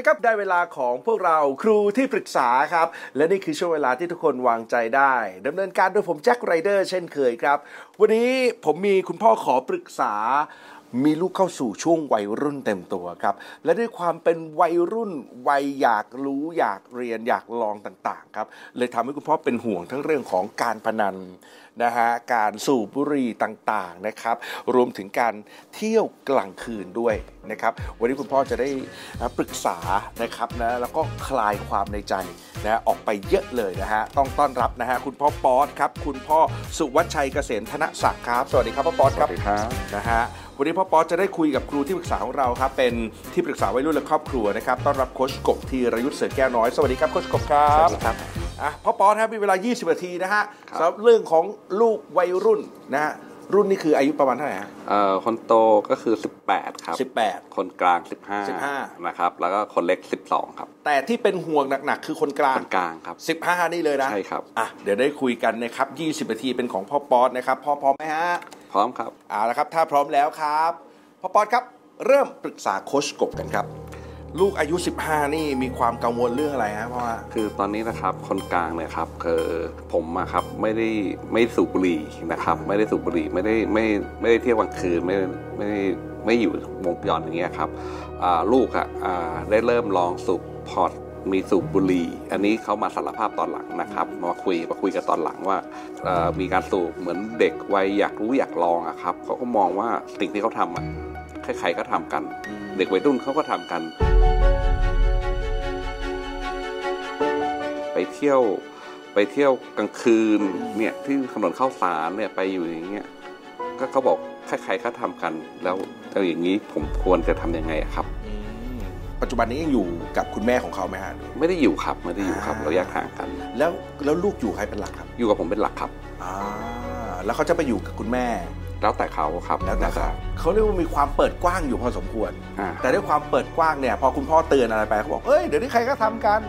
ดีครับ ได้เวลาของพวกเราครูที่ปรึกษาครับ และนี่คือช่วงเวลาที่ทุกคนวางใจได้ดำเนินการโดยผมแจ็คไรเดอร์เช่นเคยครับ วันนี้ผมมีคุณพ่อขอปรึกษา มีลูกเข้าสู่ช่วงวัยรุ่นเต็มตัวครับ และด้วยความเป็นวัยรุ่นวัยอยากรู้อยากเรียนอยากลองต่างๆครับเลยทำให้คุณพ่อเป็นห่วงทั้งเรื่องของการพนันนะฮะการสูบบุหรี่ต่างๆนะครับ รวมถึงการเที่ยวกลางคืนด้วยนะครับ วันนี้คุณพ่อจะได้ปรึกษานะครับนะแล้วก็คลายความในใจนะออกไปเยอะเลยนะฮะต้องต้อนรับนะฮะคุณพ่อป๊อตครับ คุณพ่อสุวัชชัยเกษมธนศักดิ์ครับ สวัสดีครับพ่อป๊อตครับสวัสดีครับนะฮะ วันนี้พ่อป๊อตจะได้คุยกับครูที่ปรึกษาของเราครับเป็นที่ปรึกษาวัยรุ่นและครอบครัวนะครับต้อนรับโค้ชกบธีรยุทธเสือแก้วน้อยสวัสดีครับโค้ชกบครับสวัสดีครับอะพ่อป๊อตครับมีเวลา 20 นาทีนะฮะครับสำหรับเรื่องของลูกวัยรุ่นนะฮะ รุ่นนี่คืออายุประมาณเท่าไหร่ฮะเอ่อคนโตก็คือ 18 ครับ18คนกลาง 15 15 นะครับ แล้วก็คนเล็ก 12 ครับ แต่ที่เป็นห่วงหนักๆ คือคนกลาง คนกลางครับ 15 นี่เลยนะใช่ครับ อะเดี๋ยวได้คุยกันนะครับ20นาทีเป็นของพ่อป๊อตนะครับพ่อพร้อมไหมฮะพร้อมครับ เอาละครับ ถ้าพร้อมแล้วครับพ่อป๊อตครับ เริ่มปรึกษาโค้ชกบกันครับ ลูกอายุ 15 นี่มีความกังวลเรื่องอะไรฮะพ่อฮะคือตอนนี้นะครับคนกลางเนี่ยครับคือผมอะครับไม่ได้ไม่สูบบุหรี่นะครับ ไม่ได้สูบบุหรี่ไม่ได้ไม่ไม่ได้เที่ยวกลางคืนไม่ไม่ไม่อยู่วงจรอย่างเงี้ยครับลูกอะอ่าได้เริ่มลองสูบพอร์ตมีสูบบุหรี่ อันนี้เขามาสารภาพตอนหลังนะครับ มาคุยมาคุยกันตอนหลังว่า มีการสูบเหมือนเด็กวัยอยากรู้อยากลองอะครับเขาก็มองว่าสิ่งที่เขาทำอะใครๆก็ทำกัน เด็กวัยรุ่นเขาก็ทำกัน ไปเที่ยวไปเที่ยวกลางคืนเนี่ยที่ถนนข้าวสารเนี่ยไปอยู่อย่างเงี้ยก็เขาบอกใครๆก็ทำกัน แล้วแล้วอย่างนี้ผมควรจะทำยังไงอะครับอืมปัจจุบันนี้ยังอยู่กับคุณแม่ของเขาไหมฮะไม่ได้อยู่ครับไม่ได้อยู่ครับอ่าเราแยกทางกัน แล้วแล้วลูกอยู่ใครเป็นหลักครับ อยู่กับผมเป็นหลักครับอ่าแล้วเขาจะไปอยู่กับคุณแม่ แล้วแต่เขาครับแล้วแต่เขาเขาเรียกว่ามีความเปิดกว้างอยู่พอสมควรอ่าแต่ด้วยความเปิดกว้างเนี่ยพอคุณพ่อเตือนอะไรไปเขาบอกเอ้ยเดี๋ยวนี้ใครก็ทำกัน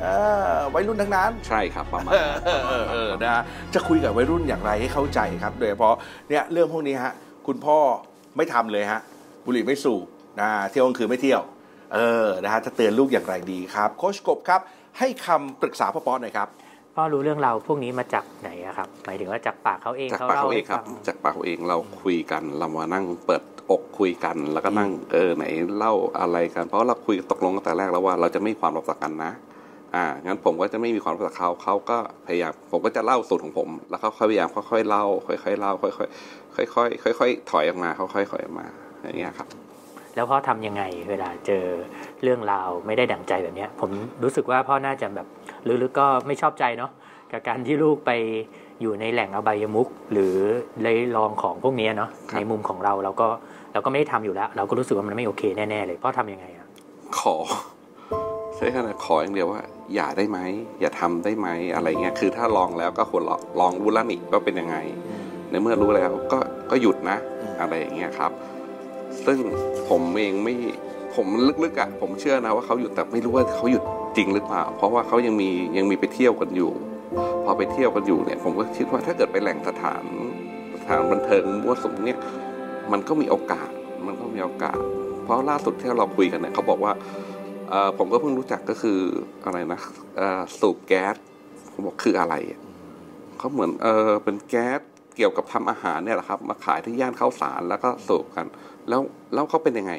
เออวัยรุ่นทั้งนั้น ใช่ครับประมาณเอนั้นอเออเออเออนะจะคุยกับวัยรุ่นอย่างไรให้เข้าใจครับโดยเฉพาะเนี่ยเรื่องพวกนี้ฮะคุณพ่อไม่ทำเลยฮะบุหรี่ไม่สูบนะเที่ยวกลางคืนไม่เที่ยวเออนะฮะจะเตือนลูกอย่างไรดีครับ โคชกบครับให้คำปรึกษาพ่อป๊อตหน่อยครับ พ่อรู้เรื่องราวพวกนี้มาจากไหนอะครับ หมายถึงว่าจากปากเขาเองจากเขาปากเล่าเขาเอให้งครัฟับงจากปากเขาเองเราคุยกันเรามานั่งเปิดอกคุยกันแล้วก็นั่งเออไหนเล่าอะไรกัน เพราะเราคุยตกลงกันแต่แรกแล้วว่าเราจะไม่มีความรับสักกันนะ อ่างั้นผมก็จะไม่มีความรู้สึกเขาเขาก็พยายามผมก็จะเล่าสูตรของผม แล้วเขาพยายามค่อยๆเล่า ค่อยๆเล่าค่อยๆค่อยๆค่อยๆถอยออกมาค่อยๆถอยออกมาอย่างเงี้ยครับ แล้วพ่อทำยังไงเวลาเจอเรื่องราวไม่ได้ดั่งใจแบบเนี้ยผมรู้สึกว่าพ่อน่าจะแบบลึกๆก็ไม่ชอบใจเนาะกับการที่ลูกไปอยู่ในแหล่งอบายมุกหรือเลยลองของพวกนี้เนาะครับในมุมของเราเราก็เราก็ไม่ได้ทำอยู่แล้ว เราก็รู้สึกว่ามันไม่โอเคแน่ๆเลยพ่อทำยังไงอะขอใช่ขนาดขออย่างเดียวว่า อย่าได้ไหมอย่าทำได้ไหมอะไรเงี้ยคือถ้าลองแล้วก็ควรลองลองรู้แล้วนี่ว่าเป็นยังไง ในเมื่อรู้แล้วก็ก็หยุดนะอืมอะไรอย่างเงี้ยครับ ซึ่งผมเองไม่ผมลึกๆอะผมเชื่อนะว่าเขาหยุดแต่ไม่รู้ว่าเขาหยุดจริงหรือเปล่า เพราะว่าเขายังมียังมีไปเที่ยวกันอยู่ พอไปเที่ยวกันอยู่เนี่ย ผมก็คิดว่าถ้าเกิดไปแหล่งสถานสถานบันเทิงมั่วสุมเนี่ยมันก็มีโอกาสมันก็มีโอกาส เพราะล่าสุดที่เราคุยกันเนี่ยเขาบอกว่าผมก็เพิ่งรู้จักก็คืออะไรนะสูบแก๊สผมบอกคืออะไรเขาเหมือนเออเป็นแก๊ส เกี่ยวกับทำอาหารเนี่ยแหละครับ มาขายที่ย่านข้าวสารแล้วก็สูบกัน แล้วแล้วเขาเป็นยังไง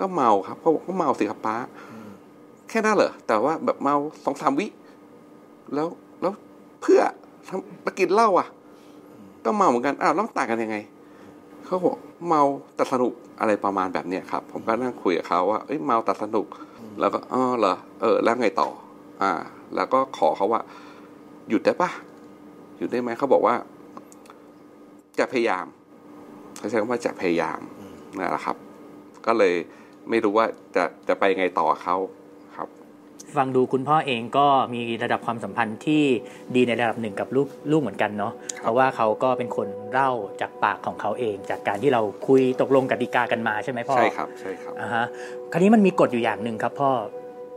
ก็เมาครับเขาบอกเขาเมาสิครับป้าแค่นั้นเหรอแต่ว่าแบบเมาสองสามวิ แล้วแล้วเพื่อทำมากินเหล้าอะ ก็เมาเหมือนกันอ้าวแล้วมันต่างกันยังไงเขาบอกเมาแต่สนุกอะไรประมาณแบบเนี้ยครับ ผมก็นั่งคุยกับเขาว่าเอ้ยเมาแต่สนุก แล้วก็อ๋อเหรอเออ แล้วไงต่อ อ่า แล้วก็ขอเขาว่า หยุดได้ปะหยุดได้ไหมเขาบอกว่า จะพยายามเขาใช้คำว่าจะพยายามนั่นแหละครับ ก็เลยไม่รู้ว่าจะจะไปไงต่อเขาครับ ฟังดูคุณพ่อเองก็มีระดับความสัมพันธ์ที่ดีในระดับหนึ่งกับลูกลูกเหมือนกันเนาะเพราะว่าเขาก็เป็นคนเล่าจากปากของเขาเอง จากการที่เราคุยตกลงกติกากันมาใช่ไหมพ่อใช่ครับใช่ครับอ่าฮะคราวนี้มันมีกฎอยู่อย่างหนึ่งครับ พ่อ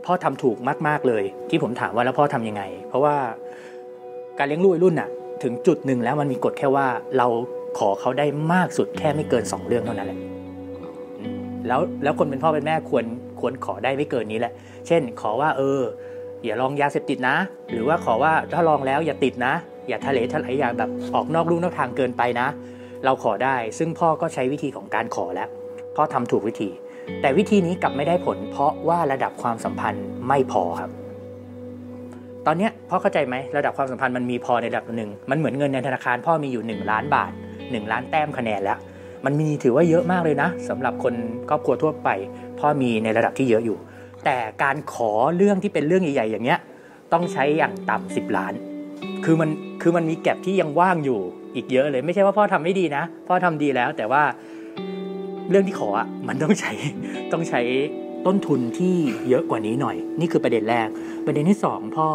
พ่อทำถูกมาก ๆ เลย ที่ผมถามว่าแล้วพ่อทำยังไง เพราะว่าการเลี้ยงลูกวัยรุ่นน่ะ ถึงจุดหนึ่งแล้วมันมีกฎแค่ว่าเราขอเขาได้มากสุดแค่ไม่เกินสองเรื่องเท่านั้นแหละอืมแล้วแล้วคนเป็นพ่อเป็นแม่ควรควรขอได้ไม่เกินนี้แหละ เช่น ขอว่า เออ อย่าลองยาเสพติดนะ หรือว่าขอว่าถ้าลองแล้วอย่าติดนะ อย่าทะเลทลายอย่าแบบออกนอกลู่นอกทางเกินไปนะ เราขอได้ ซึ่งพ่อก็ใช้วิธีของการขอแล้วพ่อทำถูกวิธี แต่วิธีนี้กลับไม่ได้ผล เพราะว่าระดับความสัมพันธ์ไม่พอครับ ตอนนี้พ่อเข้าใจไหมระดับความสัมพันธ์มันมีพอในระดับหนึ่งมันเหมือนเงินในธนาคารพ่อมีอยู่ 1 ล้านบาท 1 ล้านแต้มคะแนนแล้ว มันมีถือว่าเยอะมากเลยนะสำหรับคนครอบครัวทั่วไป พ่อมีในระดับที่เยอะอยู่ แต่การขอเรื่องที่เป็นเรื่องใหญ่ๆ อย่างเงี้ยต้องใช้อย่างต่ำสิบล้าน คือมันคือมันมีแก็บที่ยังว่างอยู่อีกเยอะเลย ไม่ใช่ว่าพ่อทำไม่ดีนะ พ่อทำดีแล้วแต่ว่าเรื่องที่ขออะมันต้องใช้ต้องใช้ ต้นทุนที่เยอะกว่านี้หน่อย นี่คือประเด็นแรก ประเด็นที่สองพ่อ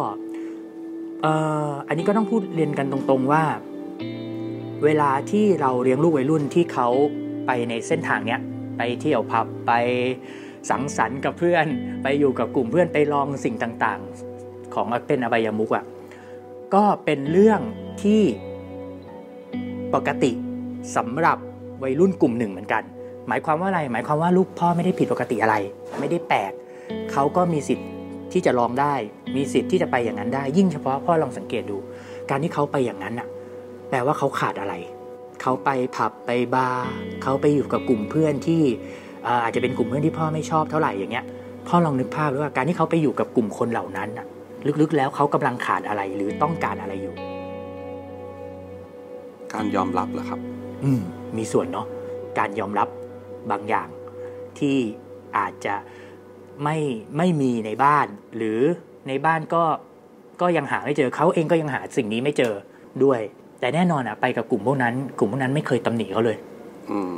เอ่ออันนี้ก็ต้องพูดเรียนกันตรงๆว่า เวลาที่เราเลี้ยงลูกวัยรุ่นที่เขาไปในเส้นทางเนี้ยไปเที่ยวผับไปสังสรรค์กับเพื่อน ไปอยู่กับกลุ่มเพื่อนไปลองสิ่งต่างๆ ของเป็นอบายามุกอะ่ะก็เป็นเรื่องที่ปกติสำหรับวัยรุ่นกลุ่มหนึ่งเหมือนกัน หมายความว่าอะไร หมายความว่าลูกพ่อไม่ได้ผิดปกติอะไร ไม่ได้แปลกเขาก็มีสิทธิ์ที่จะลองได้ มีสิทธิ์ที่จะไปอย่างนั้นได้ ยิ่งเฉพาะพ่อลองสังเกตดู การที่เขาไปอย่างนั้นอะ แปลว่าเขาขาดอะไร เขาไปผับไปบาร์เขาไปอยู่กับกลุ่มเพื่อนที่เอ่ออาจจะเป็นกลุ่มเพื่อนที่พ่อไม่ชอบเท่าไหร่อย่างเงี้ย พ่อลองนึกภาพดูว่าการที่เขาไปอยู่กับกลุ่มคนเหล่านั้นน่ะลึกๆแล้วเขากำลังขาดอะไรหรือต้องการอะไรอยู่ การยอมรับเหรอครับ อืมมีส่วนเนาะการยอมรับ บางอย่าง ที่อาจจะไม่ไม่มีในบ้าน หรือในบ้านก็ก็ยังหาไม่เจอเขาเองก็ยังหาสิ่งนี้ไม่เจอด้วย แต่แน่นอนอะไปกับกลุ่มพวกนั้น กลุ่มพวกนั้นไม่เคยตำหนิเขาเลยอืม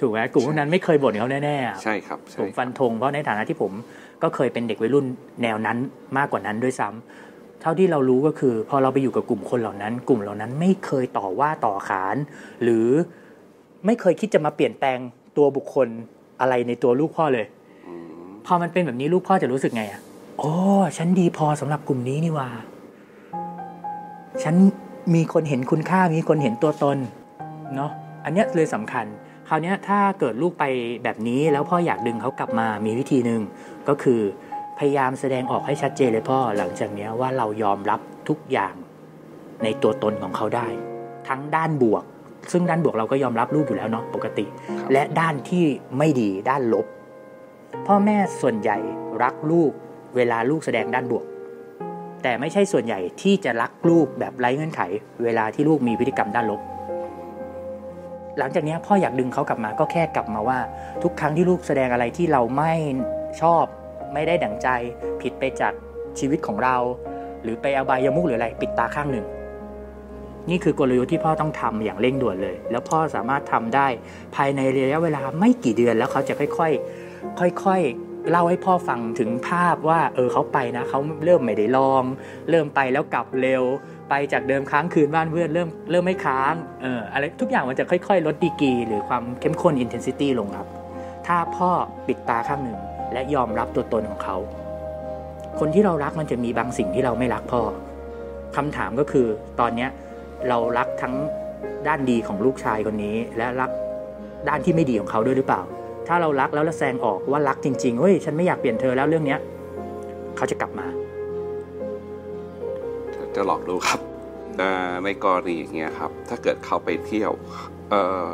ถูกไหมกลุ่มพวกนั้นไม่เคยบ่นเขาแน่ๆอะใช่ครับผใช่มฟันธงเพราะในฐานะที่ผมก็เคยเป็นเด็กวัยรุ่นแนวนั้นมากกว่านั้นด้วยซ้ำเท่าที่เรารู้ก็คือ พอเราไปอยู่กับกลุ่มคนเหล่านั้น กลุ่มเหล่านั้นไม่เคยต่อว่าต่อขาน หรือไม่เคยคิดจะมาเปลี่ยนแปลง ตัวบุคคลอะไรในตัวลูกพ่อเลยอืมพอมันเป็นแบบนี้ลูกพ่อจะรู้สึกไงอะโอ้ฉันดีพอสำหรับกลุ่มนี้นี่หว่า ฉันมีคนเห็นคุณค่ามีคนเห็นตัวตนเนาะอันเนี้ยเลยสำคัญ คราวเนี้ยถ้าเกิดลูกไปแบบนี้แล้วพ่ออยากดึงเขากลับมามีวิธีหนึ่งก็คือพยายามแสดงออกให้ชัดเจนเลยพ่อหลังจากเนี้ยว่าเรายอมรับทุกอย่างในตัวตนของเขาได้ ทั้งด้านบวก ซึ่งด้านบวกเราก็ยอมรับลูกอยู่แล้วเนาะปกติครับและด้านที่ไม่ดีด้านลบ พ่อแม่ส่วนใหญ่รักลูกเวลาลูกแสดงด้านบวก แต่ไม่ใช่ส่วนใหญ่ที่จะรักลูกแบบไร้เงื่อนไข เวลาที่ลูกมีพฤติกรรมด้านลบ หลังจากนี้พ่ออยากดึงเขากลับมาก็แค่กลับมาว่า ทุกครั้งที่ลูกแสดงอะไรที่เราไม่ชอบ ไม่ได้ดั่งใจ ผิดไปจากชีวิตของเรา หรือไปอบายามุกหรืออะไรปิดตาข้างหนึ่ง นี่คือกลยุทธ์ที่พ่อต้องทำอย่างเร่งด่วนเลย แล้วพ่อสามารถทำได้ภายในระยะเวลาไม่กี่เดือนแล้วเขาจะค่อยๆ ค่อยๆ เล่าให้พ่อฟังถึงภาพว่าเออเขาไปนะเขาเริ่มไม่ได้ลอง เริ่มไปแล้วกลับเร็ว ไปจากเดิมค้างคืนบ้านเพื่อนเริ่มเริ่มไม่ค้างเอออะไรทุกอย่างมันจะค่อย ๆ ลดดีกีหรือความเข้มข้น intensity ลงครับ ถ้าพ่อปิดตาข้างหนึ่งและยอมรับตัวตนของเขา คนที่เรารักมันจะมีบางสิ่งที่เราไม่รักพ่อคำถามก็คือตอนเนี้ย เรารักทั้งด้านดีของลูกชายคนนี้ และรักด้านที่ไม่ดีของเขาด้วยหรือเปล่า ถ้าเรารักแล้วเราแสดงออกว่ารักจริงๆเฮ้ยฉันไม่อยากเปลี่ยนเธอแล้วเรื่องเนี้ยเขาจะกลับมา จะหลอกดูครับแต่ในกรณีอย่างเงี้ยครับ ถ้าเกิดเขาไปเที่ยว เอ่อ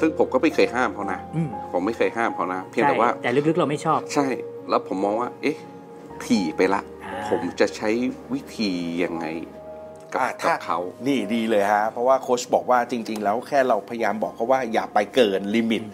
ซึ่งผมก็ไม่เคยห้ามเขานะอืมผมไม่เคยห้ามเขานะเพียงแต่ใช่ว่า แต่ลึกๆเราไม่ชอบ ใช่ แล้วผมมองว่า เอ๊ะถี่ไปละอ่าผมจะใช้วิธียังไง กับอ่ากับเขา ถ้านี่ดีเลยฮะ เพราะว่าโค้ชบอกว่าจริง ๆ แล้วแค่เราพยายามบอกเขาว่าอย่าไปเกิน limit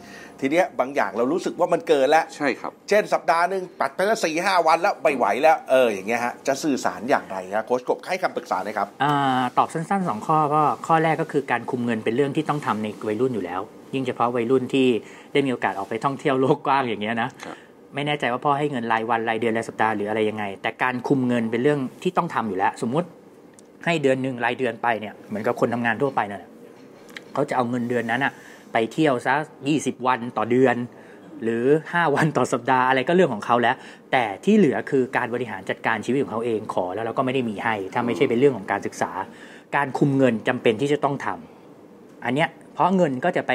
ทีเนี้ยบางอย่างเรารู้สึกว่ามันเกินแล้ว ใช่ครับ เช่นสัปดาห์หนึ่งปัดไปแล้วสี่ห้าวันแล้วไม่ไหวแล้ว เอออย่างเงี้ยฮะ จะสื่อสารอย่างไรฮะโค้ชกบให้คำปรึกษาเลยครับอาตอบสั้นๆสองข้อก็ข้อแรกก็คือการคุมเงินเป็นเรื่องที่ต้องทำในวัยรุ่นอยู่แล้ว ยิ่งเฉพาะวัยรุ่นที่ได้มีโอกาสออกไปท่องเที่ยวโลกกว้างอย่างเงี้ยนะครับไม่แน่ใจว่าพ่อให้เงินรายวันรายเดือนรายสัปดาห์หรืออะไรยังไง แต่การคุมเงินเป็นเรื่องที่ต้องทำอยู่แล้ว สมมุติ ให้เดือนหนึ่งรายเดือนไปเนี่ยเหมือนกับคนทำงานทั่วไปนั่นแหละเขาจะเอาเงินเดือนนั้นอะไปเที่ยวซะยี่สิบวันต่อเดือน หรือ 5 วันต่อสัปดาห์อะไรก็เรื่องของเขาแล้ว แต่ที่เหลือคือการบริหารจัดการชีวิตของเขาเองขอแล้วเราก็ไม่ได้มีให้ ถ้าไม่ใช่เป็นเรื่องของการศึกษา การคุมเงินจำเป็นที่จะต้องทำอันเนี้ย เพราะเงินก็จะไป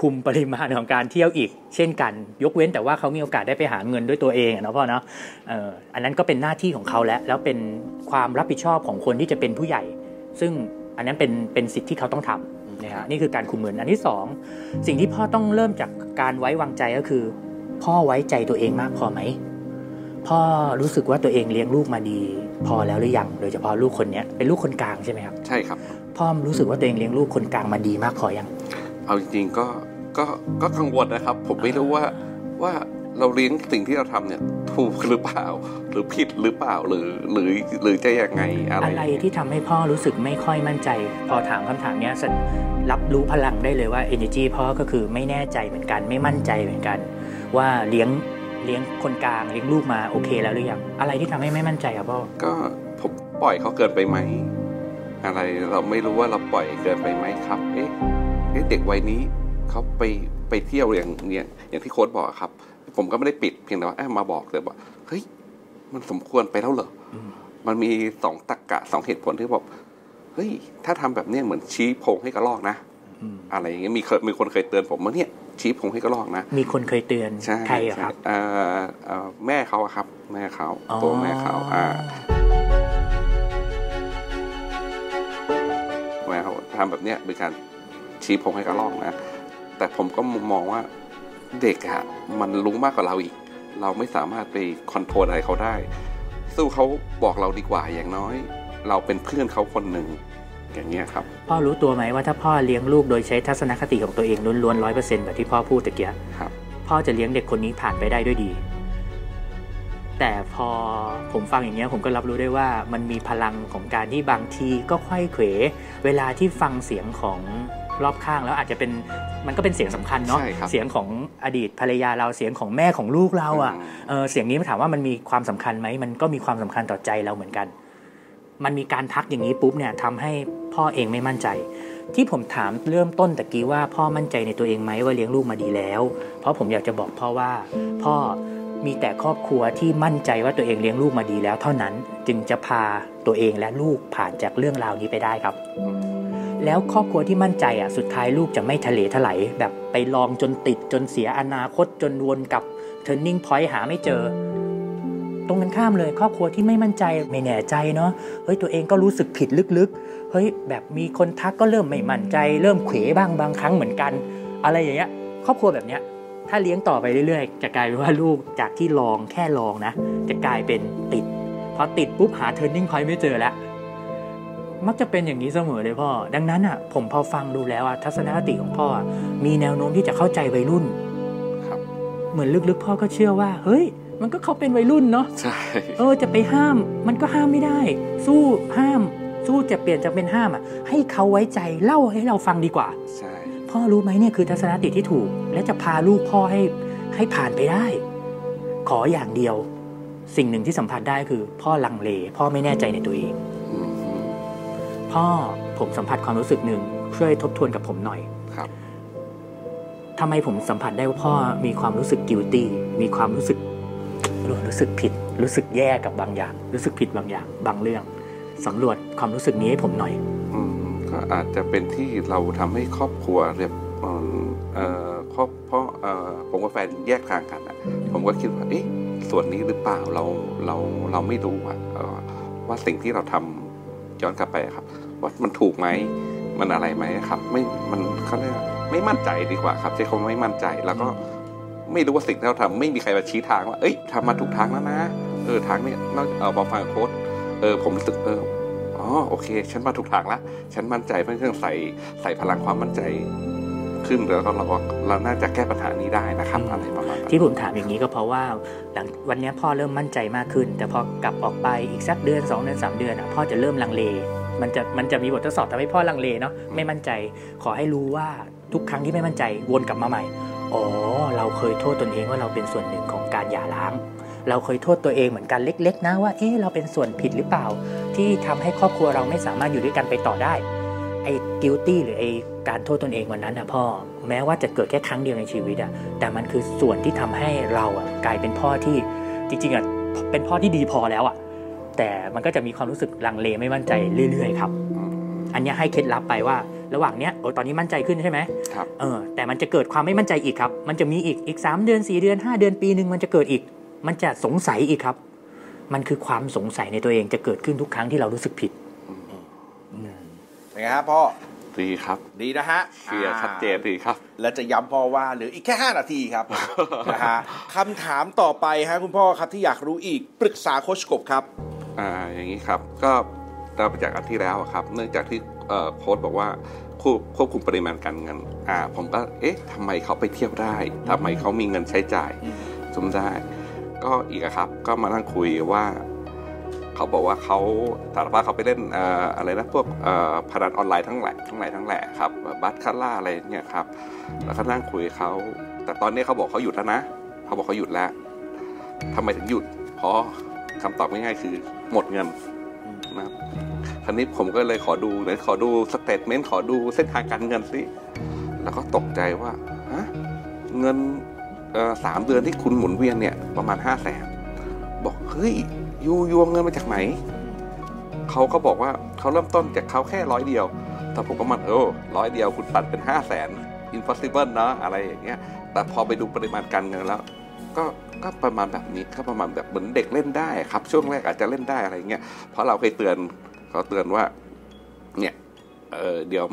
คุมปริมาณของการเที่ยวอีก เช่นกัน ยกเว้นแต่ว่าเขามีโอกาสได้ไปหาเงินด้วยตัวเองอะเนาะพ่อเนาะเอ่ออันนั้นก็เป็นหน้าที่ของเขาแล้ว แล้วเป็นความรับผิดชอบของคนที่จะเป็นผู้ใหญ่ ซึ่งอันนั้นเป็นเป็นสิทธิ์ที่เขาต้องทำนะฮะนี่คือการคุมเงินอันที่สองสิ่งที่พ่อต้องเริ่มจากการไว้วางใจก็คือ พ่อไว้ใจตัวเองมากพอไหมพ่อรู้สึกว่าตัวเองเลี้ยงลูกมาดี พอแล้วหรือยังโดยเฉพาะลูกคนเนี้ยเป็นลูกคนกลางใช่ไหมครับ ใช่ครับ พ่อรู้สึกว่าตัวเองเลี้ยงลูกคนกลางมาดีมากพอยังเอาจริงๆก็ก็ก็กังวลนะครับ ผมไม่รู้ว่าว่าเราเลี้ยงสิ่งที่เราทำเนี่ยถูกหรือเปล่า หรือผิดหรือเปล่าหรือหรือหรือจะยังไงอะไรอะไรที่ทำให้พ่อรู้สึกไม่ค่อยมั่นใจ พอถามคำถามเนี้ยสัญรับรู้พลังได้เลยว่า energy พ่อก็คือไม่แน่ใจเหมือนกัน ไม่มั่นใจเหมือนกัน ว่าเลี้ยงเลี้ยงคนกลางเลี้ยงลูกมาโอเคแล้วหรือยังอะไรที่ทำให้ไม่มั่นใจครับพ่อก็ผมปล่อยเขาเกินไปไหม อะไรเราไม่รู้ว่าเราปล่อยเกินไปไหมครับเอ๊ะเอ๊ะเด็กวัยนี้เขาไปไปเที่ยวอย่างเนี่ยอย่างที่โค้ดบอกครับ ผมก็ไม่ได้ปิดเพียงแต่ว่าเอ้ยมาบอกแต่ว่าเฮ้ยมันสมควรไปแล้วเหรออมันมีสองตรกกะสองเหตุผลที่บอกเฮ้ยถ้าทำแบบเนี้ยเหมือนชี้โพงให้กระลอกนะอืมอะไรอย่างเงี้ยมีเคยมีคนเคยเตือนผมว่าเนี่ยชี้โพงให้กระลอกนะ มีคนเคยเตือนใช่ใครอะครับใช่เอ่อเอ่อแม่เขาอะครับแม่เขาอ๋อตัวแม่เขาอ่า แม่เขาทำแบบเนี้ยเป็นการชี้โพงให้กระลอกนะ แต่ผมก็มองว่าเด็กอะมันรู้มากกว่าเราอีก เราไม่สามารถไปคอนโทรลอะไรเขาได้ สู้เขาบอกเราดีกว่าอย่างน้อย เราเป็นเพื่อนเขาคนหนึ่งอย่างเงี้ยครับ พ่อรู้ตัวไหมว่าถ้าพ่อเลี้ยงลูกโดยใช้ทัศนคติของตัวเองล้วนๆร้อยเปอร์เซ็นต์แบบที่พ่อพูดตะเกียครับพ่อจะเลี้ยงเด็กคนนี้ผ่านไปได้ด้วยดี แต่พอผมฟังอย่างเงี้ยผมก็รับรู้ได้ว่ามันมีพลังของการที่บางทีก็ค่อยเขวเวลาที่ฟังเสียงของรอบข้างแล้วอาจจะเป็นมันก็เป็นเสียงสำคัญเนาะใช่ครับเสียงของอดีตภรรยาเราเสียงของแม่ของลูกเราอะ่ะอืมเออเสียงนี้ถามว่ามันมีความสำคัญไหมมันก็มีความสำคัญต่อใจเราเหมือนกัน มันมีการทักอย่างนี้ปุ๊บเนี่ยทำให้พ่อเองไม่มั่นใจ ที่ผมถามเริ่มต้นตะกี้ว่าพ่อมั่นใจในตัวเองไหมว่าเลี้ยงลูกมาดีแล้ว เพราะผมอยากจะบอกพ่อว่า พ่อ มีแต่ครอบครัวที่มั่นใจว่าตัวเองเลี้ยงลูกมาดีแล้วเท่านั้น จึงจะพาตัวเองและลูกผ่านจากเรื่องราวนี้ไปได้ครับ แล้วครอบครัวที่มั่นใจอะสุดท้ายลูกจะไม่ทะเลถลายแบบไปลองจนติดจนเสียอนาคตจนวนกับ turning point หาไม่เจอ ตรงกันข้ามเลยครอบครัวที่ไม่มั่นใจไม่แน่ใจเนาะเฮ้ยตัวเองก็รู้สึกผิดลึกๆเฮ้ยแบบมีคนทักก็เริ่มไม่มั่นใจ เริ่มเขวบ้างบางครั้งเหมือนกัน อะไรอย่างเงี้ยครอบครัวแบบเนี้ย ถ้าเลี้ยงต่อไปเรื่อยๆ จะกลายเป็นว่าลูกจากที่ลองแค่ลองนะ จะกลายเป็นติด พอติดปุ๊บหา turning point ไม่เจอแล้ว มักจะเป็นอย่างนี้เสมอเลยพ่อ ดังนั้นอะ ผมพอฟังดูแล้วอะทัศนคติของพ่ออะมีแนวโน้มที่จะเข้าใจวัยรุ่น ครับ เหมือนลึกๆ พ่อก็เชื่อว่า เฮ้ย มันก็เขาเป็นวัยรุ่นเนาะ ใช่ เออ จะไปห้าม มันก็ห้ามไม่ได้ สู้ห้าม สู้จะเปลี่ยนจากเป็นห้ามอะ ให้เขาไว้ใจเล่าให้เราฟังดีกว่า ใช่ พ่อรู้ไหมเนี่ยคือทัศนคติที่ถูก และจะพาลูกพ่อให้ให้ผ่านไปได้ ขออย่างเดียว สิ่งหนึ่งที่สัมผัสได้คือ พ่อลังเล พ่อไม่แน่ใจในตัวเองอืมพ่อผมสัมผัสความรู้สึกหนึ่งช่วยทบทวนกับผมหน่อยครับทำไมผมสัมผัสได้ว่าพ่อมีความรู้สึก guilty มีความรู้สึกรู้รู้สึกผิด รู้สึกแย่กับบางอย่าง รู้สึกผิดบางอย่าง บางเรื่องสำรวจความรู้สึกนี้ให้ผมหน่อยอืมก็อาจจะเป็นที่เราทำให้ครอบ ครัวเรียบเอ่อเอ่อครอบพ่อเอ่อผมกับแฟนแยกทางกันอะผมก็คิดว่าเอ๊ะส่วนนี้หรือเปล่าเราเราเราไม่รู้อะเอ่อว่าสิ่งที่เราทำย้อนกลับไปครับ ว่ามันถูกไหมมันอะไรไหมครับ ไม่มันเขาเรียกไม่มั่นใจดีกว่าครับใช้คำว่าไม่มั่นใจแล้วก็ไม่รู้ว่าสิ่งที่เราทำไม่มีใครมาชี้ทางว่า เอ้ยทำมาถูกทางแล้วนะ เออทางเนี้ยนอกเออพอฟังโค้ดเออผมรู้สึกเออ โอเค ฉันมาถูกทางแล้วฉันมั่นใจเพื่อนใส่ใส่พลังความมั่นใจขึ้นแล้วก็เราก็เราน่าจะแก้ปัญหานี้ได้นะครับอะไรประมาณนั้นที่ผมถามอย่างนี้ก็เพราะว่าหลังวันนี้พ่อเริ่มมั่นใจมากขึ้น แต่พอกลับออกไปอีกสักเดือน2เดือน3เดือนอะพ่อจะเริ่มลังเล มันจะมันจะมีบททดสอบทำให้พ่อลังเลเนาะไม่มั่นใจ ขอให้รู้ว่าทุกครั้งที่ไม่มั่นใจวนกลับมาใหม่อ๋อเราเคยโทษตนเองว่าเราเป็นส่วนหนึ่งของการการหย่าร้าง เราเคยโทษตัวเองเหมือนกันเล็ก ๆ นะว่าเอ๊ะเราเป็นส่วนผิดหรือเปล่า ที่ทำให้ครอบครัวเราไม่สามารถอยู่ด้วยกันไปต่อได้ไอ้ guilty หรือไอ้การโทษตนเองวันนั้นนะพ่อแม้ว่าจะเกิดแค่ครั้งเดียวในชีวิตอะแต่มันคือส่วนที่ทำให้เราอะกลายเป็นพ่อที่จริงๆอะเป็นพ่อที่ดีพอแล้วอะแต่มันก็จะมีความรู้สึกลังเลไม่มั่นใจเรื่อยๆครับ อันเนี้ยให้เคล็ดลับไปว่า ระหว่างเนี้ยโอ้ตอนนี้มั่นใจขึ้นใช่ไหมครับเออแต่มันจะเกิดความไม่มั่นใจอีกครับ มันจะมีอีกอีกสามเดือนสี่เดือนห้าเดือนปีหนึ่งมันจะเกิดอีก มันจะสงสัยอีกครับ มันคือความสงสัยในตัวเองจะเกิดขึ้นทุกครั้งที่เรารู้สึกผิดเป็นไงครับพ่อดีครับ ดีนะฮะเคลียร์ชัดเจนดีครับ และจะย้ำพ่อว่าเหลืออีกแค่ 5 นาทีครับนะฮะคำถามต่อไปฮะคุณพ่อครับที่อยากรู้อีกปรึกษาโคชกบครับอ่าอย่างนี้ครับก็ตามจากอันที่แล้วอะครับ เนื่องจากที่เอ่อโค้ดบอกว่าควบควบคุมปริมาณการเงินอ่าผมก็เอ๊ะทำไมเขาไปเที่ยวได้ทำไมเขามีเงินใช้จ่ายจมได้ ก็อีกครับ ก็มานั่งคุยว่า เขาบอกว่าเขาสารภาพเขาไปเล่นอะไรนะพวกพนันออนไลน์ทั้งหลายทั้งหลายทั้งแหล่ครับบาคาร่าอะไรเนี่ยครับแล้วก็นั่งคุยเขาแต่ตอนนี้เขาบอกเขาหยุดแล้วนะเขาบอกเขาหยุดแล้วทำไมถึงหยุด เพราะคำตอบง่ายๆคือหมดเงินนะครับคราวนี้ผมก็เลยขอดูเลยขอดู statement ขอดูเส้นทางการเงินสิแล้วก็ตกใจว่าฮะเงิน สามเดือนที่คุณหมุนเวียนเนี่ยประมาณห้าแสนบอกเฮ้ยยูยูเอาเงินมาจากไหนเขาก็บอกว่าเขาเริ่มต้นจากเขาแค่ร้อยเดียว แต่ผมก็มันเออร้อยเดียวคุณตัดเป็นห้าแสน impossible เนอะอะไรอย่างเงี้ย แต่พอไปดูปริมาณการเงินแล้ว ก็ก็ประมาณแบบนี้ก็ประมาณแบบเหมือนเด็กเล่นได้ครับ ช่วงแรกอาจจะเล่นได้อะไรเงี้ยเพราะเราเคยเตือนเขาเตือนว่า เนี่ยเออเดี๋ยว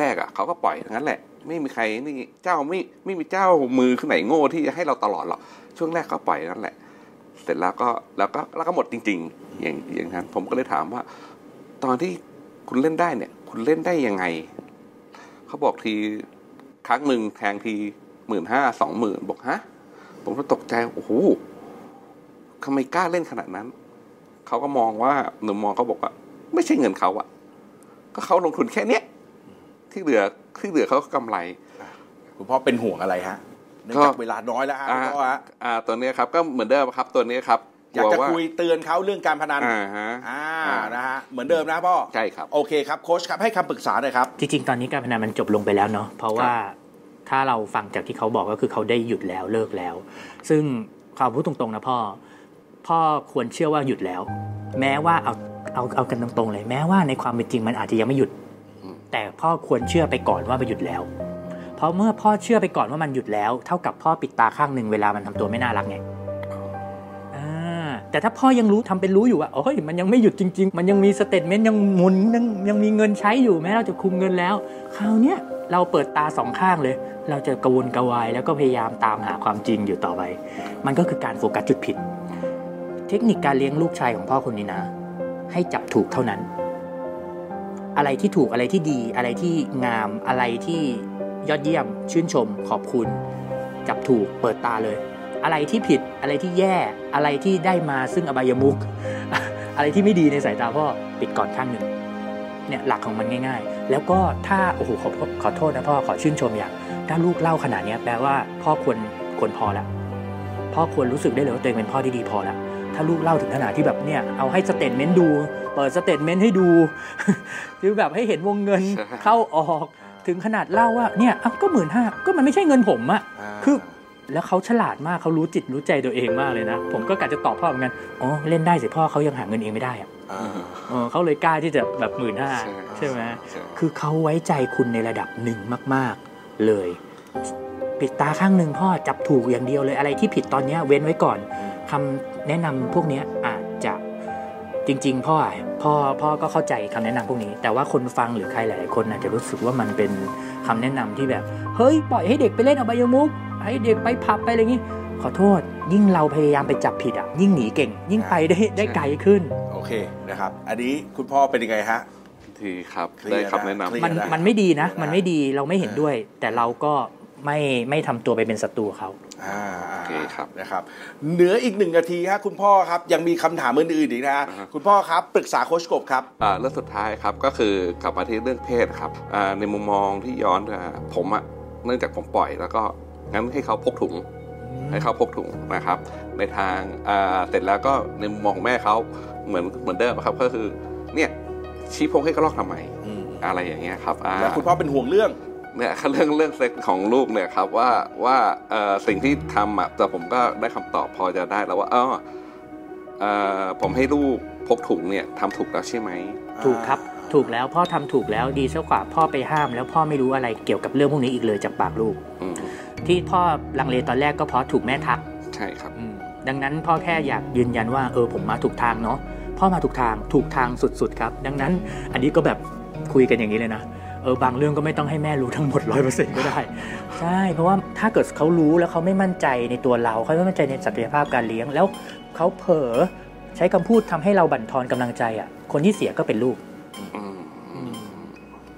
แรกๆอะเขาก็ปล่อยทั้งนั้นแหละ ไม่มีใครนี่เจ้าไม่ไม่มีเจ้ามือขึ้นไหนโง่ที่จะให้เราตลอดหรอกช่วงแรกก็ปล่อยนั่นแหละ เสร็จแล้วก็แล้วก็แล้วก็หมดจริง ๆ อย่างอย่างนั้น ผมก็เลยถามว่า ตอนที่คุณเล่นได้เนี่ย คุณเล่นได้ยังไงเขาบอกทีครั้งหนึ่งแทงทีหมื่นห้าสองหมื่นบอกฮะผมก็ตกใจโอ้โหทำไมกล้าเล่นขนาดนั้นเขาก็มองว่าหนุ่มมองเขาบอกว่า ไม่ใช่เงินเขาอะก็เขาลงทุนแค่เนี้ยที่เหลือ ที่เหลือเขาก็กำไร คุณพ่อเป็นห่วงอะไรฮะเนื่องจากเวลาน้อยแล้วฮะคุณพ่อฮะอ่าตัวเนี้ยครับก็เหมือนเดิมครับตัวเนี้ยครับอยากจะลัวว่คุยเตือนเขาเรื่องการพนันอ่าฮะอ่านะฮะเหมือนเดิมนะพ่อใช่ครับโอเคครับโค้ชครับให้คำปรึกษาหน่อยครับจริงๆตอนนี้การพนันมันจบลงไปแล้วเนาะเพราะว่าถ้าเราฟังจากที่เขาบอกก็คือเขาได้หยุดแล้วเลิกแล้ว ซึ่งความพูดตรงๆนะพ่อ พ่อควรเชื่อว่าหยุดแล้ว แม้ว่าเอาเอาเอากันตรงๆเลย แม้ว่าในความเป็นจริงมันอาจจะยังไม่หยุดอืม แต่พ่อควรเชื่อไปก่อนว่ามันหยุดแล้ว เพราะเมื่อพ่อเชื่อไปก่อนว่ามันหยุดแล้ว เท่ากับพ่อปิดตาข้างหนึ่งเวลามันทำตัวไม่น่ารักไงอ่าแต่ถ้าพ่อยังรู้ทำเป็นรู้อยู่ว่าโอ้ยมันยังไม่หยุดจริง ๆ มันยังมี statement ยังหมุนยังยังมีเงินใช้อยู่แม้เราจะคุมเงินแล้ว คราวเนี้ยเราเปิดตาสองข้างเลย เราจะกระวนกระวายแล้วก็พยายามตามหาความจริงอยู่ต่อไป มันก็คือการโฟกัสจุดผิด เทคนิคการเลี้ยงลูกชายของพ่อคนนี้นะ ให้จับถูกเท่านั้น อะไรที่ถูกอะไรที่ดีอะไรที่งามอะไรที่ยอดเยี่ยม ชื่นชม ขอบคุณ จับถูกเปิดตาเลย อะไรที่ผิดอะไรที่แย่อะไรที่ได้มาซึ่งอบายมุก อะไรที่ไม่ดีในสายตาพ่อปิดก่อนข้างหนึ่งเนี่ยหลักของมันง่ายๆ แล้วก็ถ้าโอ้โหขอขอโทษนะพ่อขอชื่นชมอย่างถ้าลูกเล่าขนาดนี้แปลว่าพ่อควรควรพอแล้วพ่อควรรู้สึกได้เลยว่าตัวเองเป็นพ่อที่ดีพอแล้ว ถ้าลูกเล่าถึงขนาดที่แบบเนี่ยเอาให้ statement ดู เปิด statement ให้ดู คือแบบให้เห็นวงเงินเข้าออกถึงขนาดเล่าว่าเนี่ยเอ้าก็หมื่นห้าก็มันไม่ใช่เงินผมอะคือแล้วเขาฉลาดมากเขารู้จิตรู้ใจตัวเองมากเลยนะ ผมก็กะจะตอบพ่อเหมือนกันอ๋อเล่นได้สิพ่อเขายังหาเงินเองไม่ได้อะอ่าเออเขาเลยกล้าที่จะแบบหมื่นห้าใช่ใช่ไหมใช่คือเขาไว้ใจคุณในระดับหนึ่งมาก ๆ เลย ปิดตาข้างหนึ่งพ่อจับถูกอย่างเดียวเลยอะไรที่ผิดตอนเนี้ยเว้นไว้ก่อนคำ แนะนำพวกเนี้ยอาจจะจริง ๆ พ่ออะพ่อพ่อก็เข้าใจคำแนะนำพวกนี้ แต่ว่าคนฟังหรือใครหลายๆคนอาจจะรู้สึกว่ามันเป็นคำแนะนำที่แบบ เฮ้ย ปล่อยให้เด็กไปเล่นอบายมุกให้เด็กไปพับไปอะไรอย่างงี้ขอโทษ ยิ่งเราพยายามไปจับผิดอะ ยิ่งหนีเก่ง ยิ่งไปได้ได้ไกลขึ้น โอเคนะครับ อันนี้คุณพ่อเป็นยังไงฮะทีครับเคลียร์ได้คำแนะนะนำเคลียร์มันได้มันไม่ดีนะได้มันไม่ดีเราไม่เห็นด้วย แต่เราก็ ไม่ไม่ทำตัวไปเป็นศัตรูเขาอ่าโอเคครับนะครับ เหนืออีกหนึ่งนาทีฮะคุณพ่อครับยังมีคำถามอื่นๆอีกนะฮะอ่าฮะคุณพ่อครับปรึกษาโค้ชกบครับอ่าเรื่องสุดท้ายครับก็คือกลับมาที่เรื่องเพศครับอ่าในมุมมองที่ย้อนมาผมอะเนื่องจากผมปล่อยแล้วก็งั้นให้เขาพกถุง ให้เขาพกถุงนะครับ ในทางอ่าเสร็จแล้วก็ในมุมมองของแม่เขาเหมือนเหมือนเดิมครับก็คือเนี่ยชี้พงให้เขาลอกทำไมอืมอะไรอย่างเงี้ยครับอ่าแล้วคุณพ่อเป็นห่วงเรื่อง เนี่ยเรื่องเรื่องเซ็กของลูกเนี่ยครับว่าว่าเอ่อสิ่งที่ทำอะแต่ผมก็ได้คำตอบพอจะได้แล้วว่าเออเอ่อผมให้ลูกพกถุงเนี่ยทำถูกแล้วใช่ไหมถูกครับถูกแล้วพ่อทำถูกแล้วดีซะกว่าพ่อไปห้าม แล้วพ่อไม่รู้อะไรเกี่ยวกับเรื่องพวกนี้อีกเลยจากปากลูกอืมที่พ่อลังเลตอนแรกก็เพราะถูกแม่ทัก ใช่ครับดังนั้นพ่อแค่อยากยืนยันว่าเออผมมาถูกทางเนาะพ่อมาถูกทางถูกทางสุดๆครับ ดังนั้นอันนี้ก็แบบคุยกันอย่างนี้เลยนะ เออบางเรื่องก็ไม่ต้องให้แม่รู้ทั้งหมดร้อยเปอร์เซ็นต์ก็ได้ ใช่ เพราะว่าถ้าเกิดเขารู้แล้วเขาไม่มั่นใจในตัวเราเขาไม่มั่นใจในศักยภาพการเลี้ยง แล้วเขาเผลอใช้คำพูดทำให้เราบั่นทอนกำลังใจอะ คนที่เสียก็เป็นลูกอืม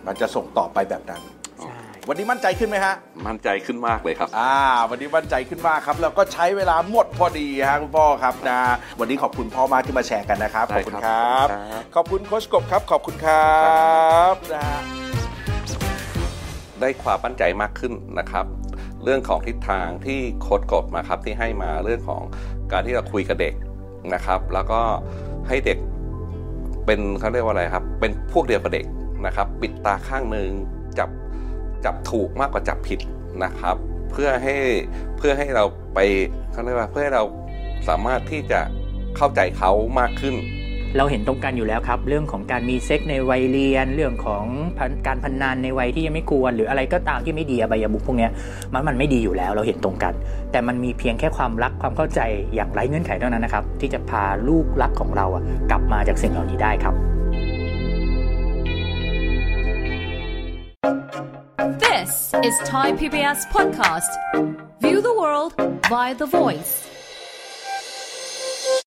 มันจะส่งต่อไปแบบนั้นใช่วันนี้มั่นใจขึ้นไหมฮะ มั่นใจขึ้นมากเลยครับ อ่า วันนี้มั่นใจขึ้นมากครับ แล้วก็ใช้เวลาหมดพอดีฮะคุณพ่อครับนะ วันนี้ขอบคุณพ่อมากที่มาแชร์กันนะครับ ขอบคุณครับได้ครับขอบคุณโคชกบครับ ขอบคุณครับนะฮะ ได้ความมั่นใจมากขึ้นนะครับ เรื่องของทิศทางที่โค้ดกบมาครับที่ให้มาเรื่องของการที่เราคุยกับเด็กนะครับ แล้วก็ให้เด็กเป็นเขาเรียกว่าอะไรครับ เป็นพวกเดียวกับเด็กนะครับ ปิดตาข้างหนึ่งจับจับถูกมากกว่าจับผิดนะครับ เพื่อให้เพื่อให้เราไปเขาเรียกว่าเพื่อให้เราสามารถที่จะเข้าใจเขามากขึ้น เราเห็นตรงกันอยู่แล้วครับ เรื่องของการมีเซ็กในวัยเรียน เรื่องของการพนนันในวัยที่ยังไม่ควร หรืออะไรก็ตามที่ไม่ดีอบายมุขพวกนี้มันมันไม่ดีอยู่แล้วเราเห็นตรงกัน แต่มันมีเพียงแค่ความรักความเข้าใจอย่างไร้เงื่อนไขเท่านั้นนะครับ ที่จะพาลูกรักของเราอะกลับมาจากสิ่งเหล่านี้ได้ครับ This is Thai PBS podcast. View the world via the voice.